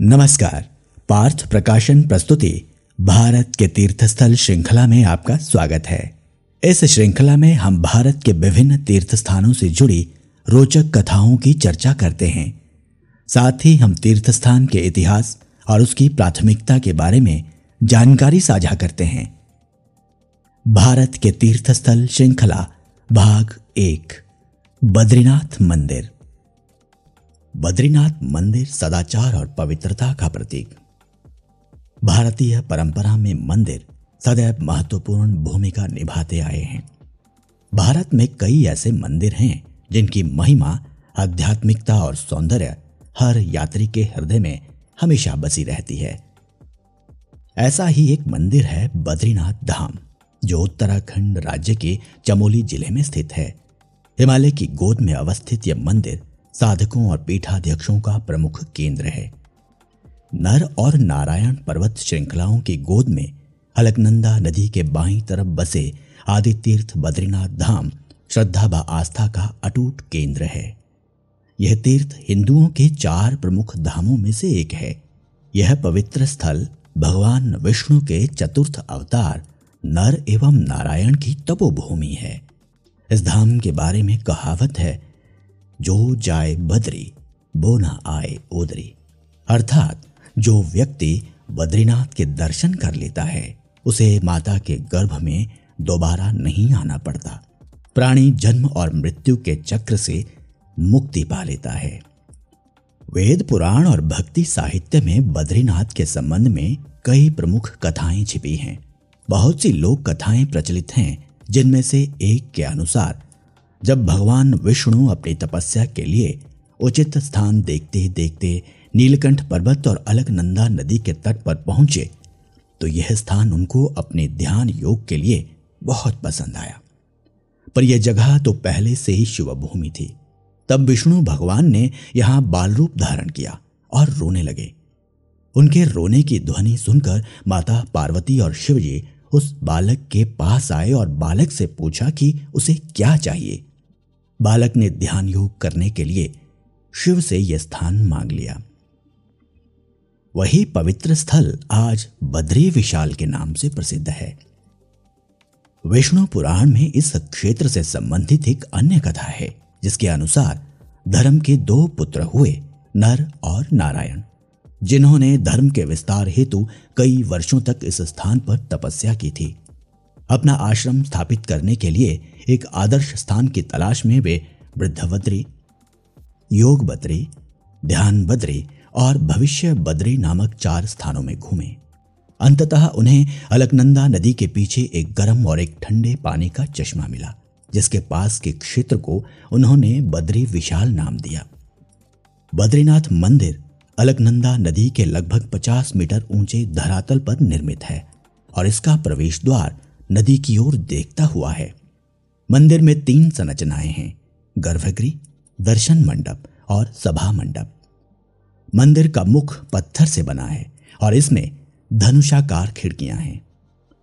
नमस्कार। पार्थ प्रकाशन प्रस्तुति भारत के तीर्थस्थल श्रृंखला में आपका स्वागत है। इस श्रृंखला में हम भारत के विभिन्न तीर्थ स्थानों से जुड़ी रोचक कथाओं की चर्चा करते हैं। साथ ही हम तीर्थ स्थान के इतिहास और उसकी प्राथमिकता के बारे में जानकारी साझा करते हैं। भारत के तीर्थस्थल श्रृंखला भाग एक, बद्रीनाथ मंदिर। बद्रीनाथ मंदिर सदाचार और पवित्रता का प्रतीक। भारतीय परंपरा में मंदिर सदैव महत्वपूर्ण भूमिका निभाते आए हैं। भारत में कई ऐसे मंदिर हैं, जिनकी महिमा, आध्यात्मिकता और सौंदर्य हर यात्री के हृदय में हमेशा बसी रहती है। ऐसा ही एक मंदिर है बद्रीनाथ धाम, जो उत्तराखंड राज्य के चमोली ज़िले में स्थित है। हिमालय की गोद में अवस्थित यह मंदिर साधकों और पीठाध्यक्षों का प्रमुख केंद्र है। नर और नारायण पर्वत श्रृंखलाओं की गोद में अलकनंदा नदी के बाईं तरफ़ बसे आदि तीर्थ बद्रीनाथ धाम श्रद्धा व आस्था का अटूट केंद्र है। यह तीर्थ हिंदुओं के चार प्रमुख धामों में से एक है। यह पवित्र स्थल भगवान विष्णु के चतुर्थ अवतार नर एवं नारायण की तपोभूमि है। इस धाम के बारे में कहावत है जो जाए बद्री वो ना आए ओदरी अर्थात, जो व्यक्ति बद्रीनाथ के दर्शन कर लेता है, उसे माता के गर्भ में दोबारा नहीं आना पड़ता। प्राणी जन्म और मृत्यु के चक्र से मुक्ति पा लेता है। वेद पुराण और भक्ति साहित्य में बद्रीनाथ के संबंध में कई प्रमुख कथाएँ छिपी हैं। बहुत सी लोक कथाएँ प्रचलित हैं, जिनमें से एक के अनुसार जब भगवान विष्णु अपनी तपस्या के लिए उचित स्थान देखते देखते नीलकंठ पर्वत और अलकनंदा नदी के तट पर पहुँचे तो यह स्थान उनको अपने ध्यान योग के लिए बहुत पसंद आया। पर यह जगह तो पहले से ही शिव भूमि थी। तब विष्णु भगवान ने यहाँ बाल रूप धारण किया और रोने लगे। उनके रोने की ध्वनि सुनकर माता पार्वती और शिवजी उस बालक के पास आए और बालक से पूछा कि उसे क्या चाहिए? बालक ने ध्यान योग करने के लिए शिव से यह स्थान मांग लिया। वही पवित्र स्थल आज बद्री विशाल के नाम से प्रसिद्ध है। विष्णु पुराण में इस क्षेत्र से संबंधित एक अन्य कथा है, जिसके अनुसार धर्म के दो पुत्र हुए, नर और नारायण, जिन्होंने धर्म के विस्तार हेतु कई वर्षों तक इस स्थान पर तपस्या की थी। अपना आश्रम स्थापित करने के लिए एक आदर्श स्थान की तलाश में वे वृद्धवद्री योग बद्री ध्यान बद्री और भविष्य बद्री नामक चार स्थानों में घूमे। अंततः उन्हें अलकनंदा नदी के पीछे एक गर्म और एक ठंडे पानी का चश्मा मिला, जिसके पास के क्षेत्र को उन्होंने बद्री विशाल नाम दिया। बद्रीनाथ मंदिर अलकनंदा नदी के लगभग 50 मीटर ऊँचे धरातल पर निर्मित है और इसका प्रवेश द्वार नदी की ओर देखता हुआ है। मंदिर में तीन संरचनाएँ हैं, गर्भगृह, दर्शन मंडप और सभा मंडप। मंदिर का मुख पत्थर से बना है और इसमें धनुषाकार खिड़कियाँ हैं।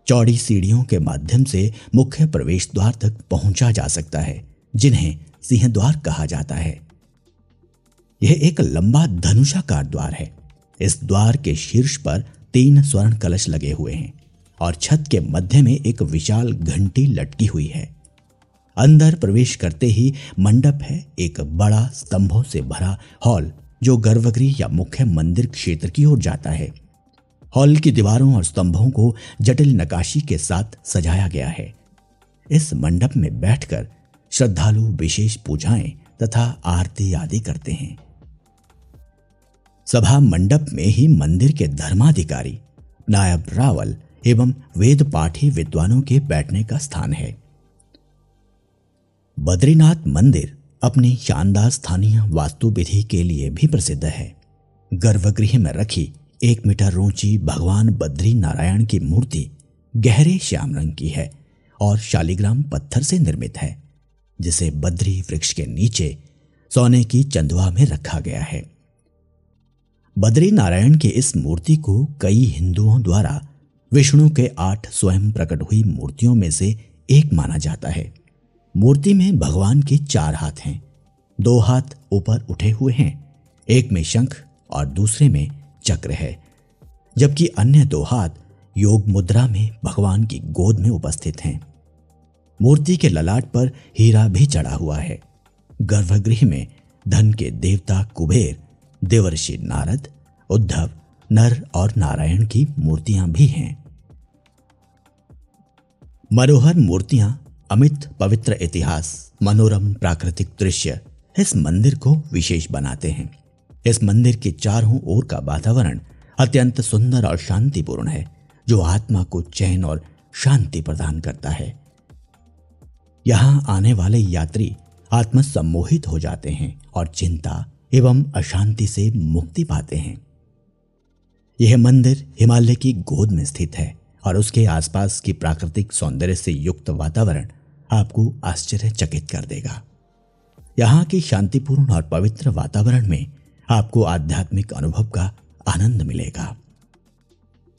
चौड़ी सीढ़ियों के माध्यम से मुख्य प्रवेश द्वार तक पहुँचा जा सकता है, जिन्हें सिंह द्वार कहा जाता है। यह एक लंबा धनुषाकार द्वार है। इस द्वार के शीर्ष पर तीन स्वर्ण कलश लगे हुए हैं और छत के मध्य में एक विशाल घंटी लटकी हुई है। अंदर प्रवेश करते ही मंडप है एक बड़ा स्तंभों से भरा हॉल, जो गर्भगृह या मुख्य मंदिर क्षेत्र की ओर जाता है। हॉल की दीवारों और स्तंभों को जटिल नकाशी के साथ सजाया गया है। इस मंडप में बैठकर श्रद्धालु विशेष पूजाएँ तथा आरती आदि करते हैं। सभा मंडप में ही मंदिर के धर्माधिकारी, नायब रावल एवं वेद पाठी विद्वानों के बैठने का स्थान है। बद्रीनाथ मंदिर अपनी शानदार स्थानीय वास्तु विधि के लिए भी प्रसिद्ध है। गर्भगृह में रखी एक मीटर ऊँची भगवान बद्री नारायण की मूर्ति गहरे श्याम रंग की है और शालिग्राम पत्थर से निर्मित है, जिसे बद्री वृक्ष के नीचे सोने की चंदवा में रखा गया है। बद्री नारायण की इस मूर्ति को कई हिंदुओं द्वारा विष्णु के आठ स्वयं प्रकट हुई मूर्तियों में से एक माना जाता है। मूर्ति में भगवान के चार हाथ हैं। दो हाथ ऊपर उठे हुए हैं, एक में शंख और दूसरे में चक्र है। जबकि अन्य दो हाथ योग मुद्रा में भगवान की गोद में उपस्थित हैं। मूर्ति के ललाट पर हीरा भी चढ़ा हुआ है। गर्भगृह में धन के देवता कुबेर, देवर्षि नारद, उद्धव, नर और नारायण की मूर्तियाँ भी हैं। मनोहर मूर्तियाँ अमित पवित्र इतिहास, मनोरम प्राकृतिक दृश्य, इस मंदिर को विशेष बनाते हैं। इस मंदिर के चारों ओर का वातावरण अत्यंत सुंदर और शांतिपूर्ण है, जो आत्मा को चैन और शांति प्रदान करता है। यहाँ आने वाले यात्री आत्म सम्मोहित हो जाते हैं और चिंता एवं अशांति से मुक्ति पाते हैं। यह मंदिर हिमालय की गोद में स्थित है और उसके आसपास की प्राकृतिक सौंदर्य से युक्त वातावरण आपको आश्चर्यचकित कर देगा। यहाँ की शांतिपूर्ण और पवित्र वातावरण में आपको आध्यात्मिक अनुभव का आनंद मिलेगा।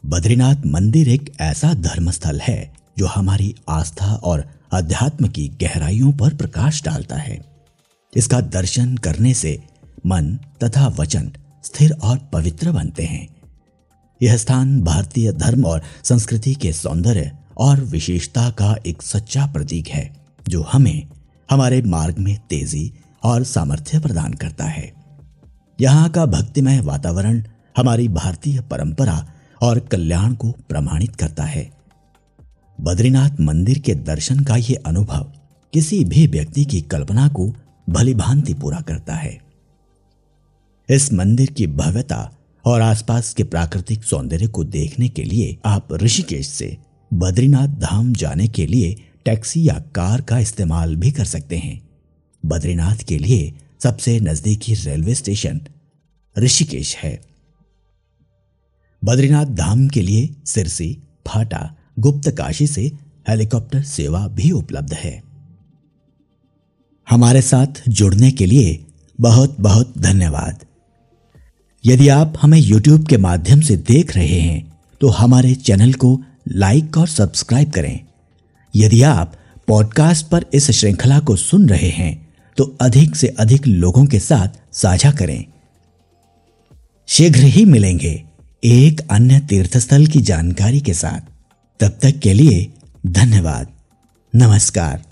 बद्रीनाथ मंदिर एक ऐसा धर्मस्थल है जो हमारी आस्था और अध्यात्म की गहराइयों पर प्रकाश डालता है। इसका दर्शन करने से मन तथा वचन स्थिर और पवित्र बनते हैं। यह स्थान भारतीय धर्म और संस्कृति के सौंदर्य और विशेषता का एक सच्चा प्रतीक है, जो हमें हमारे मार्ग में तेज़ी और सामर्थ्य प्रदान करता है। यहाँ का भक्तिमय वातावरण हमारी भारतीय परंपरा और कल्याण को प्रमाणित करता है। बद्रीनाथ मंदिर के दर्शन का यह अनुभव किसी भी व्यक्ति की कल्पना को भली भांति पूरा करता है। इस मंदिर की भव्यता और आसपास के प्राकृतिक सौंदर्य को देखने के लिए आप ऋषिकेश से बद्रीनाथ धाम जाने के लिए टैक्सी या कार का इस्तेमाल भी कर सकते हैं। बद्रीनाथ के लिए सबसे नजदीकी रेलवे स्टेशन ऋषिकेश है। बद्रीनाथ धाम के लिए सिरसी, फाटा, गुप्त काशी से हेलीकॉप्टर सेवा भी उपलब्ध है। हमारे साथ जुड़ने के लिए बहुत बहुत धन्यवाद। यदि आप हमें YouTube के माध्यम से देख रहे हैं तो हमारे चैनल को लाइक और सब्सक्राइब करें। यदि आप पॉडकास्ट पर इस श्रृंखला को सुन रहे हैं तो अधिक से अधिक लोगों के साथ साझा करें। शीघ्र ही मिलेंगे एक अन्य तीर्थस्थल की जानकारी के साथ। तब तक के लिए धन्यवाद। नमस्कार।